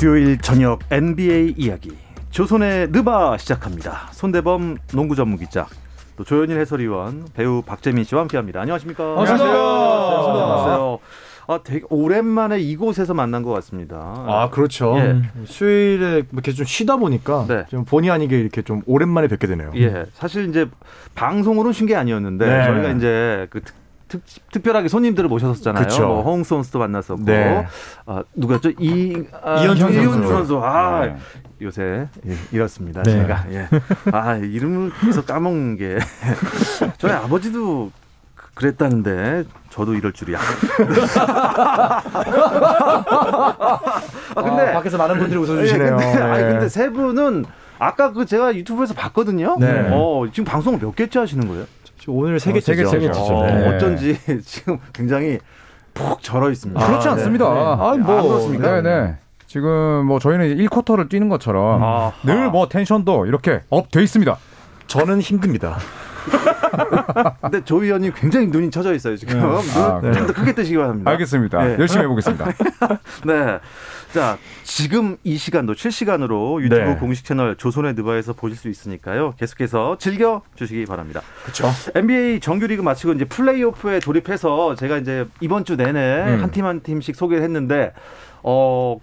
수요일 저녁 NBA 이야기 조선의 느바 시작합니다. 손대범 농구 전문 기자 또 조현일 해설위원 배우 박재민 씨와 함께합니다. 안녕하십니까? 안녕하세요. 안녕하세요. 아, 되게 오랜만에 이곳에서 만난 것 같습니다. 아 그렇죠. 예. 수요일에 이렇게 좀 쉬다 보니까 네. 좀 본의 아니게 이렇게 좀 오랜만에 뵙게 되네요. 예, 사실 이제 방송으로는 쉰 게 아니었는데 네. 저희가 이제 그 특, 특, 특별하게 손님들을 모셨었잖아요. 그쵸. 뭐 허웅 선수도 만났었고, 네. 아, 누구였죠? 이 아, 이현준 선수. 선수. 아, 네. 요새 예, 이렇습니다. 네. 제가 예. 아 이름을 계속 까먹는 게 저희 아버지도 그- 그랬다는데 저도 이럴 줄이야. 아 근데 아, 밖에서 많은 분들이 웃어주시네요. 예, 근데, 아니 네. 근데 세 분은 아까 그 제가 유튜브에서 봤거든요. 네. 어 지금 방송을 몇 개째 하시는 거예요? 오늘 세 어, 개째죠. 세 개째, 세 개째죠. 어, 네. 어쩐지 지금 굉장히 푹 절어 있습니다. 그렇지 아, 않습니다. 네. 아, 네. 안 그렇습니까? 네네. 지금 뭐 저희는 1쿼터를 뛰는 것처럼 아하. 늘뭐 텐션도 이렇게 up 돼 있습니다. 저는 힘듭니다. 근데 조 위원님 굉장히 눈이 쳐져 있어요 지금. 아, 눈좀더 크게 뜨시기 바랍니다. 알겠습니다. 네. 열심히 해보겠습니다. 네. 자, 지금 이 시간도 실시간으로 유튜브 네. 공식 채널 조선의 느바에서 보실 수 있으니까요. 계속해서 즐겨 주시기 바랍니다. 그렇죠. NBA 정규리그 마치고 이제 플레이오프에 돌입해서 제가 이제 이번 주 내내 음. 한팀한 팀씩 소개를 했는데 어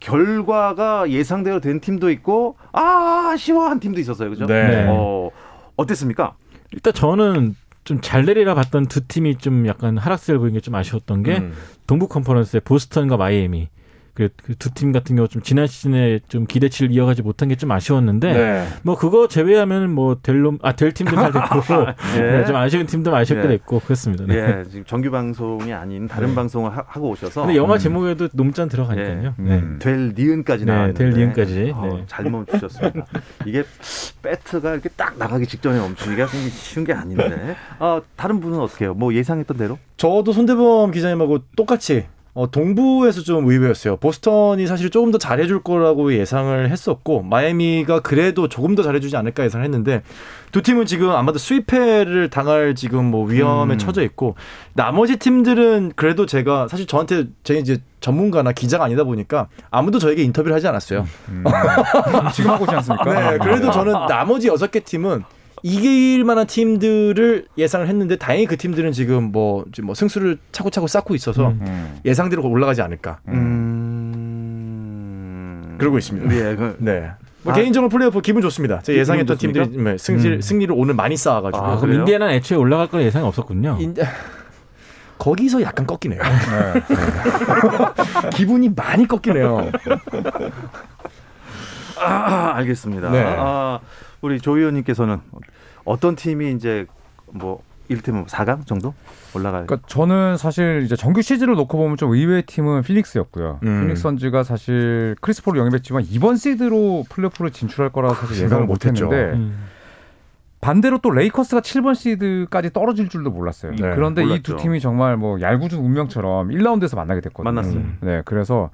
결과가 예상대로 된 팀도 있고 아 아쉬워 한 팀도 있었어요. 그죠? 네. 어 어땠습니까? 일단 저는 좀 잘 내리라 봤던 두 팀이 좀 약간 하락세를 보인 게 좀 아쉬웠던 게 음. 동부 컨퍼런스의 보스턴과 마이애미 그두팀 같은 경우 좀 지난 시즌에 좀 기대치를 이어가지 못한 게 좀 아쉬웠는데 네. 뭐 그거 제외하면 뭐될놈아될 팀도 잘 됐고 예. 네, 좀 아쉬운 팀도 아쉽게 예. 됐고 그렇습니다. 네. 예, 지금 정규 방송이 아닌 다른 네. 방송을 하, 고 오셔서 근데 영화 제목에도 놈짠 들어가니까요. 예. 네. 음. 될 니은까지 네, 나왔는데 될 니은까지. 어, 네. 잘못 주셨습니다. 이게 배트가 이렇게 딱 나가기 직전에 멈추기가 쉬운 게 아닌데 아, 다른 분은 어떻게 해요? 뭐 예상했던 대로? 저도 손대범 기자님하고 똑같이 어, 동부에서 좀 의외였어요. 보스턴이 사실 조금 더 잘해줄 거라고 예상을 했었고 마이애미가 그래도 조금 더 잘해주지 않을까 예상을 했는데 두 팀은 지금 아마도 수입회를 당할 지금 뭐 위험에 음. 처져 있고 나머지 팀들은 그래도 제가 사실 저한테 제 이제 전문가나 기자가 아니다 보니까 아무도 저에게 인터뷰를 하지 않았어요. 음. 지금 하고 있지 않습니까? 네, 그래도 저는 나머지 여섯 개 팀은 이길 만한 팀들을 예상을 했는데 다행히 그 팀들은 지금 뭐, 지금 뭐 승수를 차고차고 쌓고 있어서 음. 음. 예상대로 올라가지 않을까. 음... 그러고 있습니다. 예, 그, 네. 뭐 아. 개인적으로 플레이오프 기분 좋습니다. 제가 기분 예상했던 좋습니까? 팀들이 네, 승리, 음. 승리를 오늘 많이 쌓아가지고. 아, 그럼 그래요? 인디애나는 애초에 올라갈 거 예상이 없었군요. 인- 거기서 약간 꺾이네요. 네. 기분이 많이 꺾이네요. 아, 알겠습니다. 네. 아, 우리 조 의원님께서는 어떤 팀이 이제 뭐 이를테면 4강 정도 올라갈 그러니까 저는 사실 이제 정규 시즌을 놓고 보면 좀 의외의 팀은 피닉스였고요. 음. 피닉스 선즈가 사실 크리스 폴을 영입했지만 2번 시드로 플레이오프로 진출할 거라 사실 예상을 생각을 못했죠. 못했는데 음. 반대로 또 레이커스가 7번 시드까지 떨어질 줄도 몰랐어요. 네, 그런데 이. 두 팀이 정말 뭐 얄궂은 운명처럼 1라운드에서 만나게 됐거든요. 만났어요. 음. 네, 그래서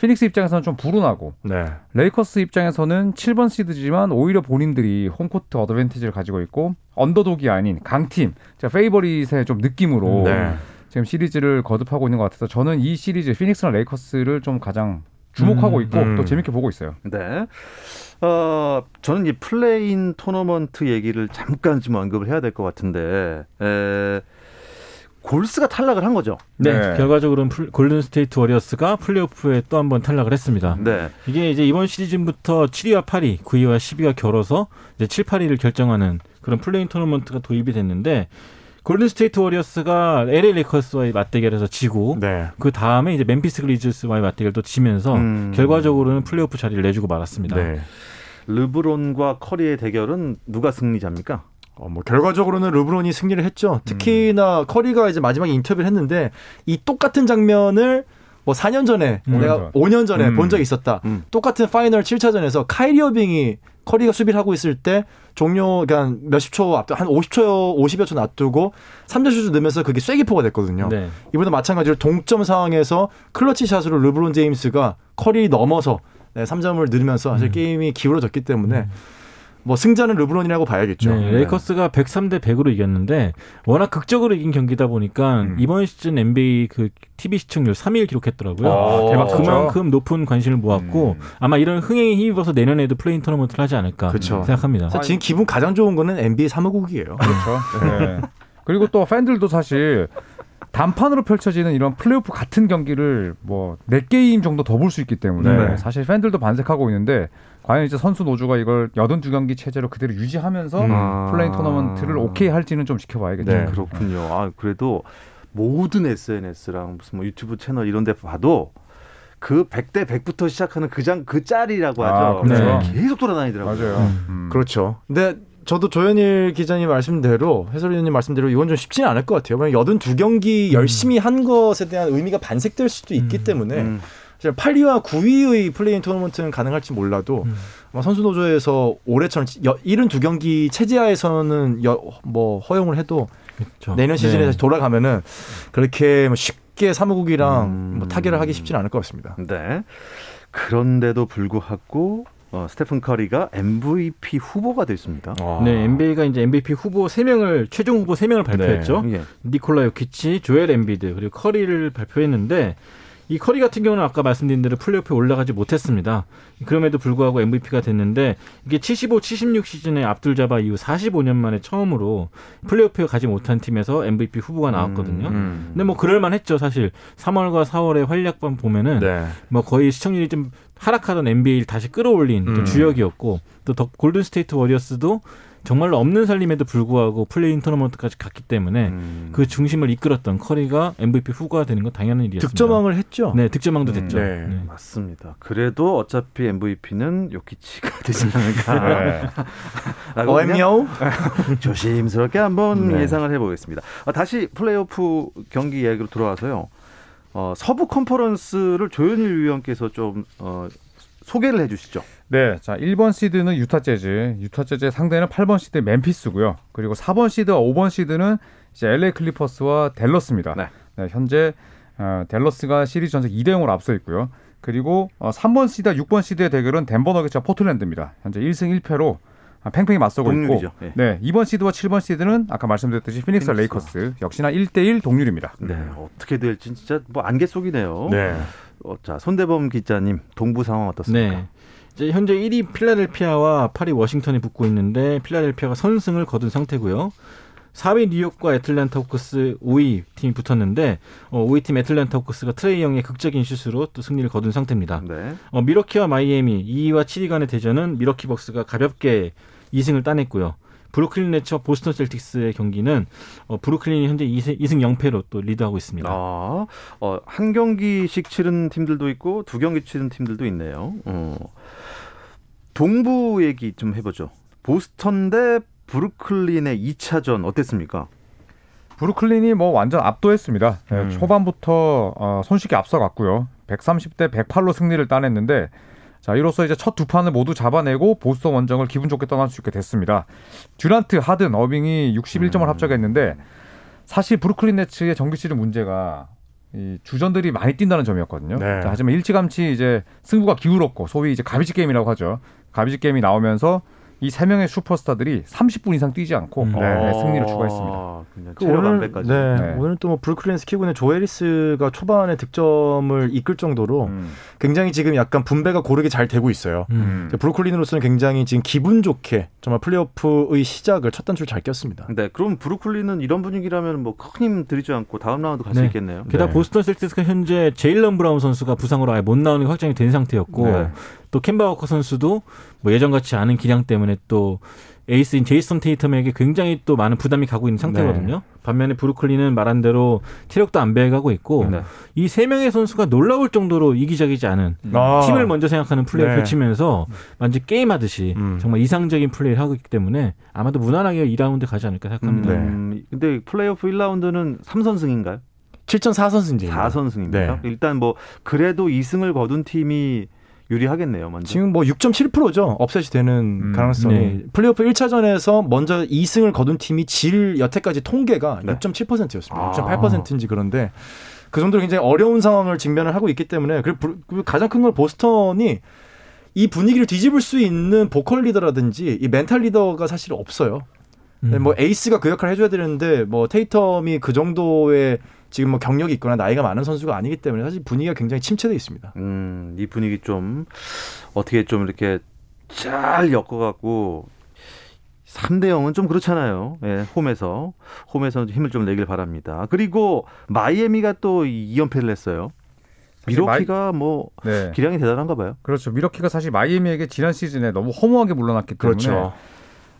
피닉스 입장에서는 좀 불운하고 네. 레이커스 입장에서는 7번 시드지만 오히려 본인들이 home court advantage를 가지고 있고 underdog이 아닌 강팀, 자 favorite의 좀 느낌으로 네. 지금 시리즈를 거듭하고 있는 것 같아서 저는 이 시리즈 피닉스나 레이커스를 좀 가장 주목하고 음, 있고 음. 또 재밌게 보고 있어요. 네. 어, 저는 이 play-in 토너먼트 얘기를 잠깐 좀 언급을 해야 될 것 같은데, 에, 골스가 탈락을 한 거죠. 네, 네. 결과적으로는 풀- 골든 스테이트 워리어스가 플레이오프에 또 한 번 탈락을 했습니다. 네. 이게 이제 이번 시즌부터 7위와 8위, 9위와 10위가 겨뤄서 이제 7, 8위를 결정하는 그런 play-in 토너먼트가 도입이 됐는데 골든 스테이트 워리어스가 LA 레이커스와의 맞대결에서 지고 네. 그 다음에 이제 멤피스 그리즐리스와의 맞대결도 지면서 음. 결과적으로는 플레이오프 자리를 내주고 말았습니다. 네. 르브론과 커리의 대결은 누가 승리자입니까? 어, 뭐 결과적으로는 르브론이 승리를 했죠. 특히나 커리가 이제 마지막에 인터뷰를 했는데 이 똑같은 장면을 뭐 4년 전에 음. 내가 5년 전에 음. 본 적이 있었다. 음. 똑같은 final 7차전에서 카이리 어빙이 커리가 수비를 하고 있을 때 종료 그냥 몇십 초 앞두 한 50초 50여 초 놔두고 3점 슛을 넣으면서 그게 쐐기포가 됐거든요. 네. 이번에 마찬가지로 동점 상황에서 clutch shot으로 르브론 제임스가 커리 넘어서 네, 3점을 넣으면서 사실 게임이 기울어졌기 때문에 뭐 승자는 르브론이라고 봐야겠죠. 네, 레이커스가 103대 100으로 이겼는데 워낙 극적으로 이긴 경기다 보니까 음. 이번 시즌 NBA 그 TV 시청률 3위를 기록했더라고요. 아, 대박 쳤죠. 그만큼 높은 관심을 모았고 음. 아마 이런 흥행에 힘입어서 내년에도 play-in 토너먼트를 하지 않을까 그쵸. 생각합니다. 사실 지금 기분 가장 좋은 거는 NBA 사무국이에요. 그렇죠. 네. 그리고 또 팬들도 사실 단판으로 펼쳐지는 이런 플레이오프 같은 경기를 뭐 네 게임 정도 더 볼 수 있기 때문에 네. 사실 팬들도 반색하고 있는데 과연 이제 선수 노조가 이걸 82경기 체제로 그대로 유지하면서 음. play-in 토너먼트를 오케이 할지는 좀 지켜봐야겠죠. 네. 그렇군요. 아 그래도 모든 SNS랑 무슨 뭐 유튜브 채널 이런 데 봐도 그 100대 100부터 시작하는 그 장 그 짤이라고 아, 하죠. 그렇죠. 계속 돌아다니더라고요. 맞아요. 음. 음. 그렇죠. 근데 저도 조현일 기자님 말씀대로 해설위원님 말씀대로 이건 좀 쉽지는 않을 것 같아요. 왜냐면 82경기 열심히 한 것에 대한 의미가 퇴색될 수도 있기 음. 때문에 음. 사실 8위와 9위의 play-in 토너먼트는 가능할지 몰라도 음. 아마 선수 노조에서 올해처럼 72경기 체제하에서는 여- 뭐 허용을 해도 그렇죠. 내년 시즌에 네. 다시 돌아가면은 그렇게 뭐 쉽게 사무국이랑 음. 뭐 타결을 하기 쉽지는 않을 것 같습니다. 네. 그런데도 불구하고 어, 스테픈 커리가 MVP 후보가 됐습니다. 네, NBA가 이제 MVP 후보 3명을 최종 후보 3명을 발표했죠. 예. 니콜라 요키치, 조엘 엠비드 그리고 커리를 발표했는데 이 커리 같은 경우는 아까 말씀드린 대로 플레이오프에 올라가지 못했습니다. 그럼에도 불구하고 MVP가 됐는데 이게 75, 76 시즌에 압둘 자바 이후 45년 만에 처음으로 플레이오프에 가지 못한 팀에서 MVP 후보가 나왔거든요. 음. 근데 뭐 그럴만 했죠, 사실. 3월과 4월의 활약만 보면은 네. 뭐 거의 시청률이 좀 하락하던 NBA를 다시 끌어올린 또 음. 주역이었고 또더 골든 스테이트 워리어스도 정말로 없는 살림에도 불구하고 play-in 토너먼트까지 갔기 때문에 음. 그 중심을 이끌었던 커리가 MVP 후보가 되는 건 당연한 일이었습니다. 득점왕을 했죠. 네, 득점왕도 음, 됐죠. 네. 네. 맞습니다. 그래도 어차피 MVP는 요키치가 되지 않을까. 네. 어엠요? 조심스럽게 한번 네. 예상을 해보겠습니다. 어, 다시 플레이오프 경기 이야기로 돌아와서요. 어, 서부 컨퍼런스를 조현일 위원께서 좀 어, 소개를 해주시죠. 네, 자 1번 시드는 유타 재즈, 유타 재즈의 상대는 8번 시드 멤피스고요. 그리고 4번 시드와 5번 시드는 이제 LA 클리퍼스와 댈러스입니다. 네. 네, 현재 어, 댈러스가 시리즈 전적 2대 0으로 앞서 있고요. 그리고 어, 3번 시드와 6번 시드의 대결은 덴버 너겟과 포틀랜드입니다. 현재 1승 1패로 팽팽히 맞서고 동률이죠. 있고, 예. 네, 2번 시드와 7번 시드는 아까 말씀드렸듯이 피닉스 피닉스. 레이커스 역시나 1대1 동률입니다. 네, 어떻게 될지 진짜 뭐 안개 속이네요. 네. 어, 자 손대범 기자님 동부 상황 어떻습니까? 네. 이제 현재 1위 필라델피아와 8위 워싱턴이 붙고 있는데 필라델피아가 선승을 거둔 상태고요. 4위 뉴욕과 애틀랜타 호크스 5위 팀이 붙었는데 어, 5위 팀 애틀랜타 호크스가 트레이 영의 극적인 슛으로 또 승리를 거둔 상태입니다. 네. 어, 밀워키와 마이애미 2위와 7위 간의 대전은 밀워키 벅스가 가볍게 2승을 따냈고요. 브루클린 네츠와 보스턴 셀틱스의 경기는 어, 브루클린이 현재 2승, 0패로 또 리드하고 있습니다. 아, 어, 한 경기씩 치른 팀들도 있고 두 경기 치른 팀들도 있네요. 어. 동부 얘기 좀 해보죠. 보스턴 대 브루클린의 2차전 어땠습니까? 브루클린이 뭐 완전 압도했습니다. 네, 음. 초반부터 어, 손쉽게 앞서갔고요. 130대 108로 승리를 따냈는데 자 이로써 이제 첫 두 판을 모두 잡아내고 보스턴 원정을 기분 좋게 떠날 수 있게 됐습니다. 듀란트, 하든, 어빙이 61점을 음. 합작했는데 사실 브루클린 네츠의 정규 시즌 문제가 이 주전들이 많이 뛴다는 점이었거든요. 네. 자, 하지만 일찌감치 이제 승부가 기울었고 소위 이제 garbage game이라고 하죠. garbage game이 나오면서 이 세 명의 슈퍼스타들이 30분 이상 뛰지 않고 음. 네, 승리를 추가했습니다. 그 체력 안배까지. 네, 네. 오늘 또뭐 브루클린 스키군의 조 해리스가 초반에 득점을 이끌 정도로 음. 굉장히 지금 약간 분배가 고르게 잘 되고 있어요. 음. 브루클린으로서는 굉장히 지금 기분 좋게 정말 플레이오프의 시작을 첫 단추를 잘 꼈습니다. 네, 그럼 브루클린은 이런 분위기라면 뭐 큰 힘 들이지 않고 다음 라운드 갈수 네. 있겠네요. 게다가 네. 보스턴 셀틱스가 현재 제일런 브라운 선수가 부상으로 아예 못 나오는 게 확정이 된 상태였고 네. 또 켐바 워커 선수도 뭐 예전 같지 않은 기량 때문에 또 에이스인 제이슨 테이텀에게 굉장히 또 많은 부담이 가고 있는 상태거든요. 반면에 브루클린은 말한 대로 체력도 안배하고 있고 네. 이세 명의 선수가 놀라울 정도로 이기적이지 않은 아. 팀을 먼저 생각하는 플레이를 네. 펼치면서 완전 게임 하듯이 음. 정말 이상적인 플레이를 하고 있기 때문에 아마도 무난하게 2라운드 가지 않을까 생각합니다. 음, 근데 플레이오프 1라운드는 3선승인가요? 7전 4선승제입니다. 4선승입니까? 네. 일단 뭐 그래도 2승을 거둔 팀이 유리하겠네요. 먼저. 지금 뭐 6.7%죠. upset이 되는 음, 가능성이. 네. 플레이오프 1차전에서 먼저 2승을 거둔 팀이 질 여태까지 통계가 네. 6.7%였습니다. 아. 6.8%인지 그런데 그 정도로 굉장히 어려운 상황을 직면을 하고 있기 때문에 그리고 브- 그리고 가장 큰 건 보스턴이 이 분위기를 뒤집을 수 있는 vocal leader라든지 이 mental leader가 사실 없어요. 음. 뭐 에이스가 그 역할을 해줘야 되는데 뭐 테이텀이 그 정도의 지금 뭐 경력이 있거나 나이가 많은 선수가 아니기 때문에 사실 분위기가 굉장히 침체돼 있습니다. 음, 이 분위기 좀 어떻게 좀 이렇게 잘 엮어갖고 3대 0은 좀 그렇잖아요. 예, 홈에서. 홈에서 힘을 좀 내길 바랍니다. 그리고 마이애미가 또 2연패를 했어요. 사실 마이- 밀워키가 뭐 네. 기량이 대단한가 봐요. 그렇죠. 밀워키가 사실 마이애미에게 지난 시즌에 너무 허무하게 물러났기 때문에 그렇죠.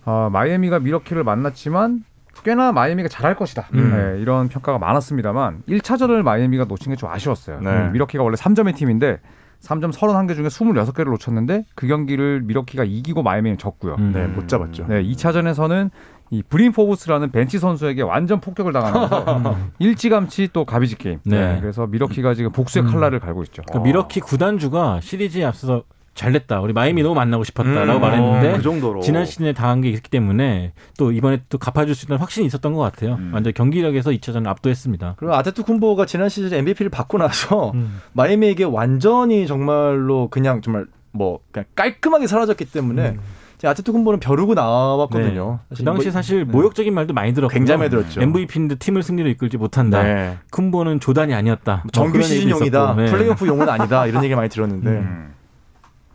어, 마이애미가 밀워키를 만났지만 꽤나 마이애미가 잘할 것이다. 음. 네, 이런 평가가 많았습니다만 1차전을 마이애미가 놓친 게 좀 아쉬웠어요. 네. 음, 밀워키가 원래 3점의 팀인데 3점 31개 중에 26개를 놓쳤는데 그 경기를 밀워키가 이기고 마이애미는 졌고요. 음. 네, 못 잡았죠. 네, 2차전에서는 이 브린 포브스라는 벤치 선수에게 완전 폭격을 당하면서 일찌감치 또 garbage game. 네. 그래서 밀워키가 지금 복수의 음. 칼날을 갈고 있죠. 그 밀워키 구단주가 시리즈에 앞서서 잘됐다. 우리 마이애미 너무 만나고 싶었다라고 음. 말했는데 그 정도로. 지난 시즌에 당한 게 있기 때문에 또 이번에 또 갚아줄 수 있다는 확신이 있었던 것 같아요. 음. 완전 경기력에서 2차전을 압도했습니다. 그리고 아테투 쿤보가 지난 시즌 MVP를 받고 나서 음. 마이애미에게 완전히 정말로 그냥 정말 뭐 그냥 깔끔하게 사라졌기 때문에 이제 아테투 쿤보는 벼르고 나왔거든요. 그 당시에 뭐- 사실 네. 모욕적인 말도 많이 들었고 굉장히 많이 들었죠. MVP인데 팀을 승리로 이끌지 못한다. 네. 쿤보는 조단이 아니었다. 뭐 정규 시즌용이다. 네. 플레이오프용은 아니다. 이런 얘기 많이 들었는데 음.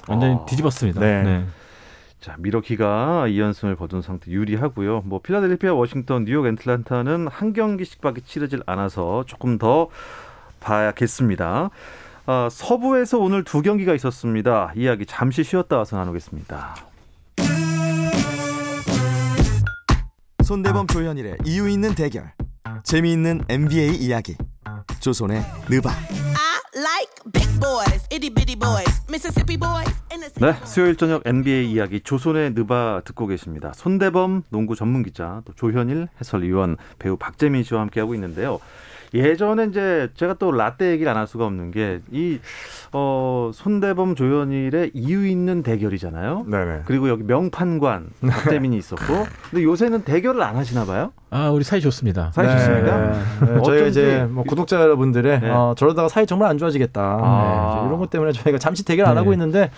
완전히 어. 뒤집었습니다. 네. 네. 자, 미러키가 2연승을 거둔 상태 유리하고요. 뭐 필라델피아, 워싱턴, 뉴욕, 애틀란타는 한 경기씩밖에 치르질 않아서 조금 더 봐야겠습니다. 아, 서부에서 오늘 두 경기가 있었습니다. 이야기 잠시 쉬었다 와서 나누겠습니다. 손대범 조현일의 이유 있는 대결 재미있는 NBA 이야기 조선의 느바 I 네, 수요일 저녁 NBA 이야기 조선의 느바 듣고 계십니다. 손대범 농구 전문 기자, 또 조현일 해설위원, 배우 박재민 씨와 함께하고 있는데요. 예전에 이제 제가 또 라떼 얘기를 안 할 수가 없는 게 이 어, 손대범 조현일의 이유 있는 대결이잖아요. 네네. 그리고 여기 명판관 박재민이 있었고, 근데 요새는 대결을 안 하시나 봐요? 아 우리 사이 좋습니다. 사이? 네, 네. 저희가 어쩐지- 이제 뭐 구독자 여러분들의 네. 어, 저러다가 사이 정말 안 좋아지겠다. 아. 네, 이런 것 때문에 저희가 잠시 대결 안 네. 하고 있는데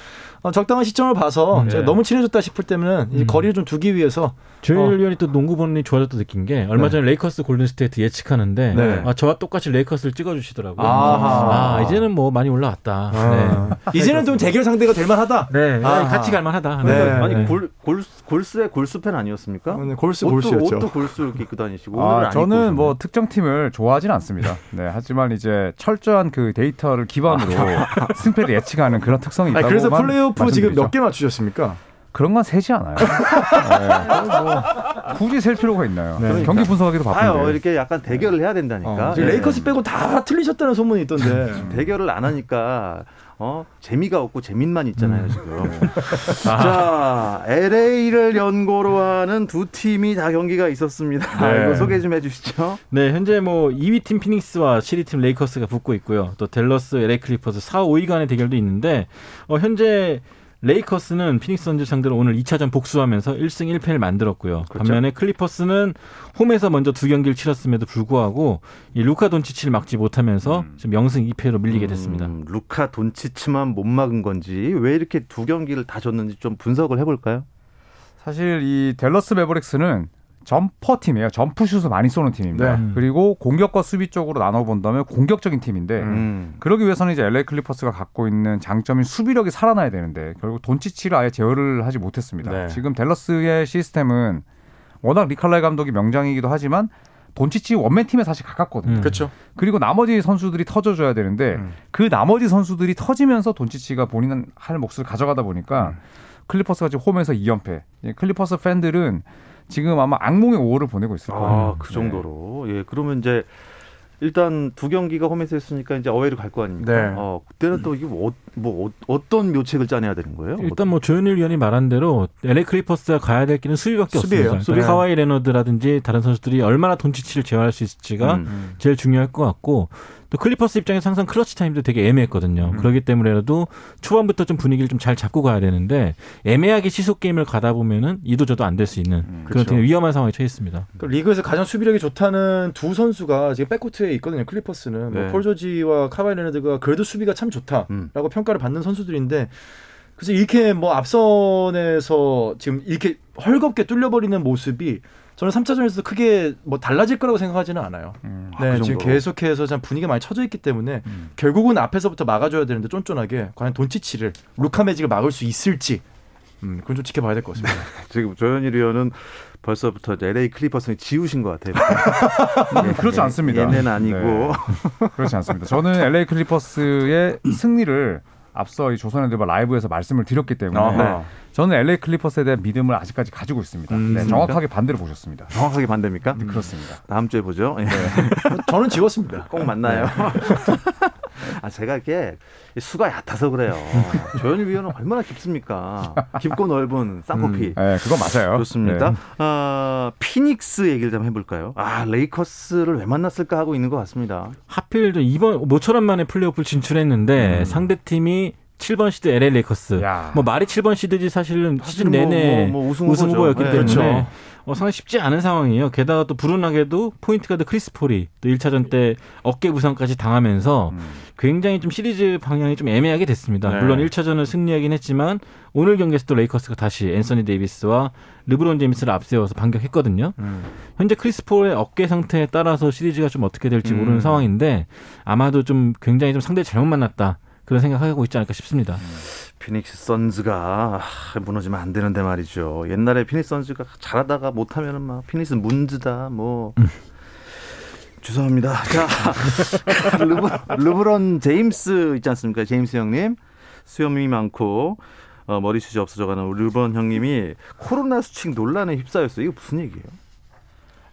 어, 적당한 시점을 봐서 네. 제가 너무 친해졌다 싶을 때는 이제 음. 거리를 좀 두기 위해서 조현일 위원이 또 농구 보는 게 좋아졌다 느낀 게 얼마 네. 전에 레이커스 골든스테이트 예측하는데 네. 아, 저와 똑같이 레이커스를 찍어주시더라고요. 아하. 아 이제는 뭐 많이 올라왔다. 아. 이제는 좀 대결 상대가 될 만하다. 네, 네. 같이 갈 만하다. 네. 아니 골, 골, 골스의 골스 팬 아니었습니까? 네, 골스 옷도, 골스였죠. 옷도 골스 이렇게 입고 다니시고 아, 저는. 뭐 특정 팀을 좋아하진 않습니다. 네, 하지만 이제 철저한 그 데이터를 기반으로 승패를 예측하는 그런 특성이 있다고 그래서 플레이오프 지금 말씀드리죠. 몇개 맞추셨습니까? 그런 건 세지 않아요. 네, 뭐 굳이 셀 필요가 있나요? 네. 경기 분석하기도 아유 바쁜데. 이렇게 약간 대결을 해야 된다니까. 어, 예. 레이커스 빼고 다 틀리셨다는 소문이 있던데. 대결을 안 하니까 어 재미가 없고 재민만 있잖아요 음. 지금. 자 LA를 연고로 하는 두 팀이 다 경기가 있었습니다. 네. 이거 소개 좀 해주시죠. 네, 현재 뭐 2위 팀 피닉스와 7위 팀 레이커스가 붙고 있고요. 또 댈러스, LA 클리퍼스 4, 5위 간의 대결도 있는데 어, 현재 레이커스는 피닉스 선즈 상대로 오늘 2차전 복수하면서 1승 1패를 만들었고요. 그렇죠. 반면에 클리퍼스는 홈에서 먼저 두 경기를 치렀음에도 불구하고 이 루카 돈치치를 막지 못하면서 음. 지금 0승 2패로 밀리게 됐습니다. 음, 루카 돈치치만 못 막은 건지 왜 이렇게 두 경기를 다 졌는지 좀 분석을 해볼까요? 사실 이 댈러스 매버릭스는 점퍼 팀이에요. 점프슛을 많이 쏘는 팀입니다. 네. 그리고 공격과 수비 쪽으로 나눠 본다면 공격적인 팀인데 음. 그러기 위해서는 이제 LA 클리퍼스가 갖고 있는 장점인 수비력이 살아나야 되는데 결국 돈치치를 아예 제어를 하지 못했습니다. 네. 지금 댈러스의 시스템은 워낙 릭 칼라일 감독이 명장이기도 하지만 돈치치 원맨 팀에 사실 가깝거든요. 음. 그렇죠. 그리고 나머지 선수들이 터져줘야 되는데 음. 그 나머지 선수들이 터지면서 돈치치가 본인 할 몫을 가져가다 보니까 음. 클리퍼스가 지금 홈에서 2연패. 예, 클리퍼스 팬들은 지금 아마 악몽의 5월을 보내고 있을 거예요. 아, 그 정도로. 예, 그러면 이제 일단 두 경기가 홈에서 했으니까 이제 away로 갈 거 아닙니까? 네. 어, 그때는 또 이게 뭐, 뭐 어, 떤 묘책을 짜내야 되는 거예요? 일단 뭐 조현일 위원이 말한 대로 LA 클리퍼스가 가야 될 길은 수비밖에 수비예요. 없습니다. 수비. 또 카와이 레너드라든지 다른 선수들이 얼마나 돈치치를 제어할 수 있을지가 음. 제일 중요할 것 같고 또 클리퍼스 입장에서 항상 clutch time도 되게 애매했거든요. 음. 그렇기 때문에라도 초반부터 좀 분위기를 좀 잘 잡고 가야 되는데 애매하게 시소 게임을 가다 보면은 이도저도 안 될 수 있는 그런 그렇죠. 되게 위험한 상황에 처해 있습니다. 그 리그에서 가장 수비력이 좋다는 두 선수가 지금 백코트에 있거든요. 클리퍼스는 네. 뭐 폴 조지와 카와이 레너드가 그래도 수비가 참 좋다라고 음. 평가를 받는 선수들인데 그래서 이렇게 뭐 앞선에서 지금 이렇게 헐겁게 뚫려버리는 모습이 저는 3차전에서도 크게 뭐 달라질 거라고 생각하지는 않아요. 음. 아, 네, 그 지금? 계속해서 참 분위기가 많이 쳐져 있기 때문에 음. 결국은 앞에서부터 막아줘야 되는데 쫀쫀하게 과연 돈치치를 루카 매직을 막을 수 있을지 음, 그건 좀 지켜봐야 될 것 같습니다. 지금 조현일 위원은 벌써부터 이제 LA 클리퍼스는 지우신 것 같아요. 음, 그렇지 않습니다. 얘네는 아니고. 네, 그렇지 않습니다. 저는 LA 클리퍼스의 승리를 앞서 이 조선핸드바 라이브에서 말씀을 드렸기 때문에 아하. 저는 LA 클리퍼스에 대한 믿음을 아직까지 가지고 있습니다. 음, 네? 정확하게 반대로 보셨습니다. 정확하게 반대입니까? 네, 그렇습니다. 다음 주에 보죠. 예. 저는 지웠습니다. 꼭 만나요. 아 제가 이게 수가 얕아서 그래요. 조현일 위원은 얼마나 깊습니까? 깊고 넓은 쌍코피. 네, 그건 맞아요. 좋습니다. 네. 아, 피닉스 얘기를 좀 해볼까요? 아 레이커스를 왜 만났을까 하고 있는 것 같습니다. 하필 또 이번 모처럼 만에 플레이오프 진출했는데 음. 상대 팀이 7번 시드 LA 레이커스. 야. 뭐 말이 7번 시드지 사실은 시즌 사실은 뭐, 내내 뭐, 뭐 우승 우승. 후보였기 네, 때문에 그렇죠. 어, 상당히 쉽지 않은 상황이에요. 게다가 또 불운하게도 포인트 가드 크리스 폴이 또 1차전 때 어깨 부상까지 당하면서 음. 굉장히 좀 시리즈 방향이 좀 애매하게 됐습니다. 네. 물론 1차전을 승리하긴 했지만 오늘 경기에서 또 레이커스가 다시 앤서니 데이비스와 르브론 제임스를 앞세워서 반격했거든요. 음. 현재 크리스 폴의 어깨 상태에 따라서 시리즈가 좀 어떻게 될지 음. 모르는 상황인데 아마도 좀 굉장히 좀 상대 잘못 만났다. 그런 생각하고 있지 않을까 싶습니다. 피닉스 선즈가 아, 무너지면 안 되는데 말이죠. 옛날에 피닉스 선즈가 잘하다가 못하면 은 막 피닉스 문즈다 뭐. 죄송합니다. 자, 르브, 르브론 제임스 있지 않습니까? 제임스 형님 수염이 많고 어, 머리숱이 없어져가는 르브론 형님이 코로나 수칙 논란에 휩싸였어요. 이거 무슨 얘기예요?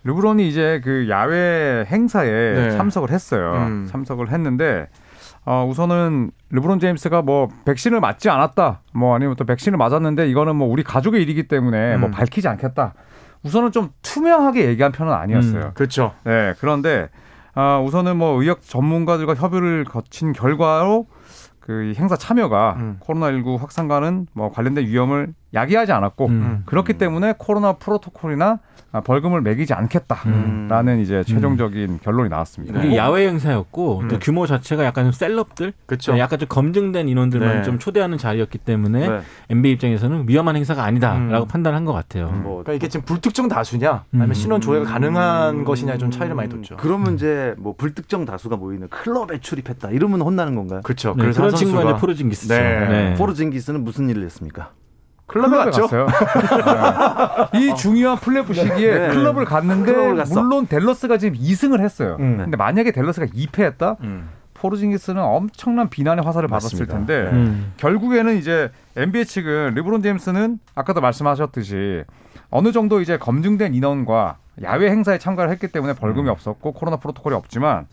르브론이 이제 그 야외 행사에 네. 참석을 했어요. 음. 참석을 했는데 어, 우선은 르브론 제임스가 뭐 백신을 맞지 않았다, 뭐 아니면 또 백신을 맞았는데 이거는 뭐 우리 가족의 일이기 때문에 뭐 음. 밝히지 않겠다. 우선은 좀 투명하게 얘기한 편은 아니었어요. 음. 그렇죠. 네, 그런데 아, 우선은 뭐 의학 전문가들과 협의를 거친 결과로 그이 행사 참여가 음. 코로나19 확산과는 뭐 관련된 위험을 야기하지 않았고 음. 그렇기 때문에 코로나 프로토콜이나 아, 벌금을 매기지 않겠다라는 음. 이제 최종적인 결론이 나왔습니다. 이게 야외 행사였고 음. 또 규모 자체가 약간 좀 셀럽들, 그렇죠. 약간 좀 검증된 인원들만 네. 좀 초대하는 자리였기 때문에 네. NBA 입장에서는 위험한 행사가 아니다라고 음. 판단한 것 같아요. 뭐 그러니까 이게 지금 불특정 다수냐, 아니면 음. 신원 조회가 가능한 것이냐에 좀 차이를 많이 뒀죠. 그러면 이제 뭐 불특정 다수가 모이는 클럽에 출입했다 이러면 혼나는 건가요? 그렇죠. 네, 그래서 그런 한 친구가 이제 포르징기스죠. 네. 포르징기스는 무슨 일을 했습니까? 클럽에 갔죠. 갔어요. 네. 이 중요한 플레이오프 시기에 네. 클럽을 갔는데 클럽을. 물론 댈러스가 지금 2승을 했어요. 음. 근데 만약에 댈러스가 2패했다? 음. 포르징기스는 엄청난 비난의 화살을 맞습니다. 받았을 텐데 음. 결국에는 이제 NBA 측은 르브론 제임스는 아까도 말씀하셨듯이 어느 정도 이제 검증된 인원과 야외 행사에 참가를 했기 때문에 벌금이 음. 없었고 코로나 프로토콜이 없지만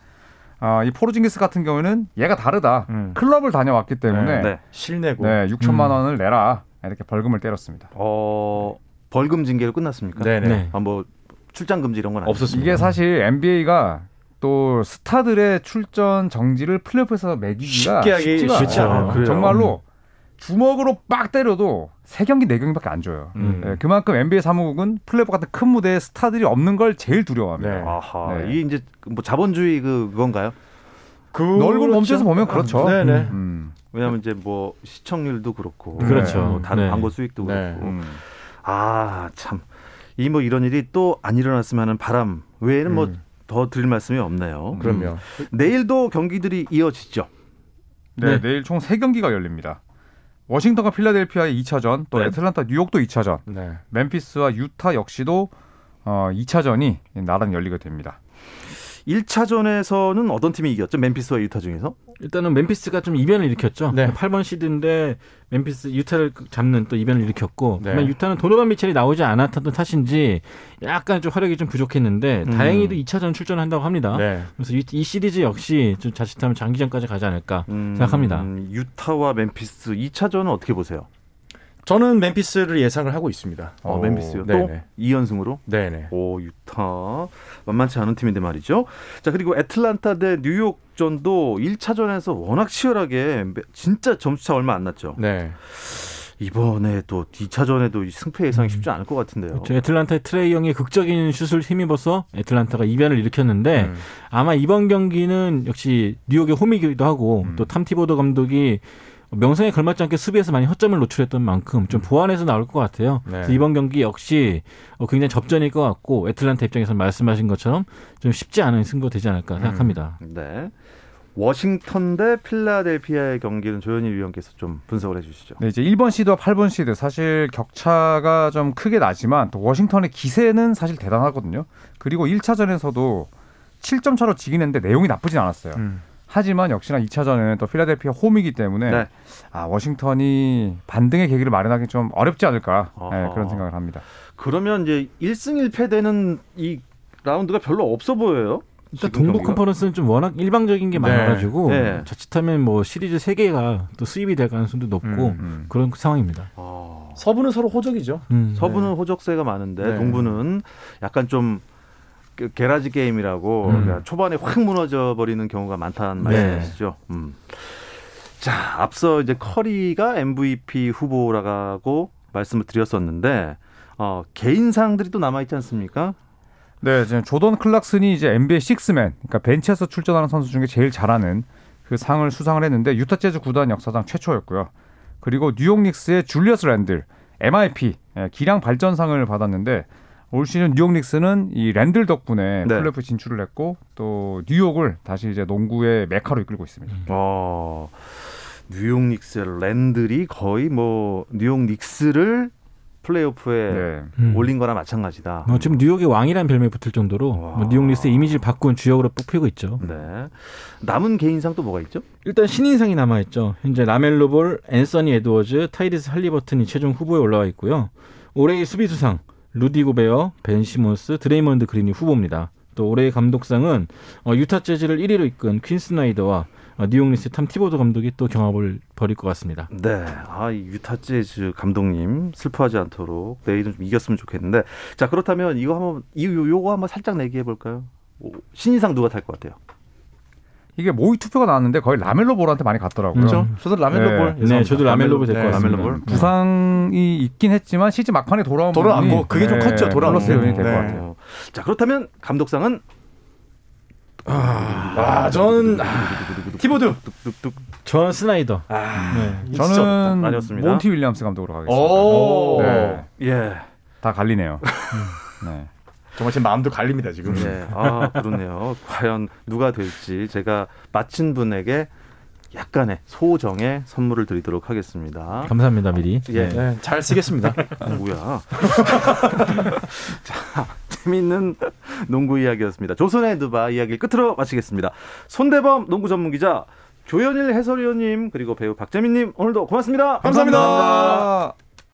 아, 이 포르징기스 같은 경우에는 얘가 다르다. 음. 클럽을 다녀왔기 때문에 네, 네. 실내고. 6천만 음. 원을 내라 이렇게 벌금을 때렸습니다. 어 벌금 징계로 끝났습니까? 네네. 네. 아, 뭐 출장 금지 이런 건? 없었습니다. 이게 사실 NBA가 또 스타들의 출전 정지를 플레이오프에서 매기기가 쉽게 하기 쉽지가 쉽지 않아요. 그래요. 정말로 주먹으로 빡 때려도 세 경기 네 경기밖에 안 줘요. 음. 네, 그만큼 NBA 사무국은 플레이오프 같은 큰 무대에 스타들이 없는 걸 제일 두려워합니다. 네. 아하 네. 이게 이제 뭐 자본주의 그 그건가요? 그 넓은 범죄에서 보면 그렇죠. 네네. 음. 왜냐하면 이제 뭐 시청률도 그렇고 그렇죠. 뭐 다른 네. 광고 수익도 네. 그렇고 음. 아 참 이 뭐 이런 일이 또 안 일어났으면 하는 바람 외에는 음. 뭐더 드릴 말씀이 없네요. 그럼요. 내일도 경기들이 이어지죠. 네, 네. 내일 총 세경기가 열립니다. 워싱턴과 필라델피아의 2차전, 또 네. 애틀란타, 뉴욕도 2차전, 네. 멤피스와 유타 역시도 어, 2차전이 나란히 열리게 됩니다. 1차전에서는 어떤 팀이 이겼죠? 멤피스와 유타 중에서? 일단은 멤피스가 좀 이변을 일으켰죠. 네. 8번 시드인데 멤피스 유타를 잡는 또 이변을 일으켰고 네. 유타는 도노반 미첼이 나오지 않았던 탓인지 약간 좀 화력이 좀 부족했는데 음. 다행히도 2차전 출전한다고 합니다. 네. 그래서 이, 이 시리즈 역시 좀 자칫하면 장기전까지 가지 않을까 음, 생각합니다. 유타와 멤피스 2차전은 어떻게 보세요? 저는 멤피스를 예상을 하고 있습니다. 어, 오, 멤피스요. 또 네네. 2연승으로? 네네. 오 유타 만만치 않은 팀인데 말이죠. 자 그리고 애틀란타 대 뉴욕전도 1차전에서 워낙 치열하게 진짜 점수차 얼마 안 났죠. 네. 이번에 또 2차전에도 승패 예상이 쉽지 않을 것 같은데요. 저 애틀란타의 트레이 형이 극적인 슛을 힘입어서 애틀란타가 이변을 일으켰는데 음. 아마 이번 경기는 역시 뉴욕의 홈이기도 하고 음. 또 탐티보더 감독이 명성에 걸맞지 않게 수비에서 많이 허점을 노출했던 만큼 좀 보완해서 나올 것 같아요. 네. 그래서 이번 경기 역시 어, 굉장히 접전일 것 같고 애틀란타 입장에서 말씀하신 것처럼 좀 쉽지 않은 승부 되지 않을까 생각합니다. 네. 워싱턴 대 필라델피아의 경기는 조현일 위원께서 좀 분석을 해주시죠. 네, 이제 1번 시드와 8번 시드 사실 격차가 좀 크게 나지만 또 워싱턴의 기세는 사실 대단하거든요. 그리고 1차전에서도 7점 차로 지긴 했는데 내용이 나쁘진 않았어요. 음. 하지만 역시나 2차전은 또 필라델피아 홈이기 때문에 네. 아, 워싱턴이 반등의 계기를 마련하기 좀 어렵지 않을까 네, 어허. 그런 생각을 합니다. 그러면 이제 1승 1패 되는 이 라운드가 별로 없어 보여요. 일단 동부 경기가? 컨퍼런스는 좀 워낙 일방적인 게 네. 많아가지고 네. 자칫하면 뭐 시리즈 세 개가 또 수입이 될 가능성도 높고 음, 음. 그런 상황입니다. 아, 서부는 서로 호적이죠. 음. 서부는 호적세가 많은데 네. 동부는 약간 좀그 게라지 게임이라고 음. 그러니까 초반에 확 무너져 버리는 경우가 많다는 네. 말씀이시죠. 음. 자, 앞서 이제 커리가 MVP 후보라고 말씀을 드렸었는데 어, 개인상들이 또 남아 있지 않습니까? 네, 지금 조던 클락슨이 이제 NBA 식스맨, 그러니까 벤치에서 출전하는 선수 중에 제일 잘하는 그 상을 수상을 했는데 유타 재즈 구단 역사상 최초였고요. 그리고 뉴욕 닉스의 줄리어스 랜들, MIP 예, 기량 발전상을 받았는데 올 시즌 뉴욕 닉스는 이 랜들 덕분에 네. 플레이오프 진출을 했고 또 뉴욕을 다시 이제 농구의 메카로 이끌고 있습니다. 어, 뉴욕 닉스 랜들이 거의 뭐 뉴욕 닉스를 플레이오프에 네. 음. 올린 거나 마찬가지다. 뭐 지금 뉴욕의 왕이라는 별명이 붙을 정도로 와. 뭐 뉴욕 닉스의 이미지를 바꾼 주역으로 뽑히고 있죠. 네. 남은 개인상 또 뭐가 있죠? 일단 신인상이 남아 있죠. 현재 라멜로 볼, 앤서니 에드워즈, 타이리스 할리버튼이 최종 후보에 올라와 있고요. 올해의 수비수상 루디 고베어, 벤 시몬스, 드레이먼드 그린이 후보입니다. 또 올해의 감독상은 어, 유타 재즈를 1위로 이끈 퀸 스나이더와 어, 뉴욕 닉스 탐 티보드 감독이 또 경합을 벌일 것 같습니다. 네. 아, 이 유타 재즈 감독님 슬퍼하지 않도록 내일은 좀 이겼으면 좋겠는데. 자, 그렇다면 이거 한번 이 요- 요거 한번 살짝 내기해 볼까요? 오, 신인상 누가 탈 것 같아요? 이게 모의 투표가 나왔는데 거의 라멜로 볼한테 많이 갔더라고요. 그렇죠. 저도 라멜로 네. 볼. 네, 예상합니다. 저도 라멜로 볼될것 네, 같습니다. 라멜로 볼? 부상이 있긴 했지만 시즌 막판에 돌아온 돌아왔고, 부분이 그게 좀 컸죠, 돌아온 플러스 요인이 될것 네. 같아요. 어, 자, 그렇다면 감독상은 아, 저는 아, 티보드. 뚝뚝뚝. 전 스나이더. 아, 네. 저는 아니었습니다. 몬티 윌리엄스 감독으로 가겠습니다. 오. 네. 예. 다 갈리네요. 네. 정말 제 마음도 갈립니다 지금. 예. 아, 그렇네요. 과연 누가 될지 제가 맞힌 분에게 약간의 소정의 선물을 드리도록 하겠습니다. 감사합니다 미리. 예. 네, 잘 쓰겠습니다. 뭐야? 자, 재미있는 농구 이야기였습니다. 조선의 누바 이야기를 끝으로 마치겠습니다. 손대범 농구 전문 기자 조현일 해설위원님 그리고 배우 박재민님 오늘도 고맙습니다. 감사합니다. 감사합니다.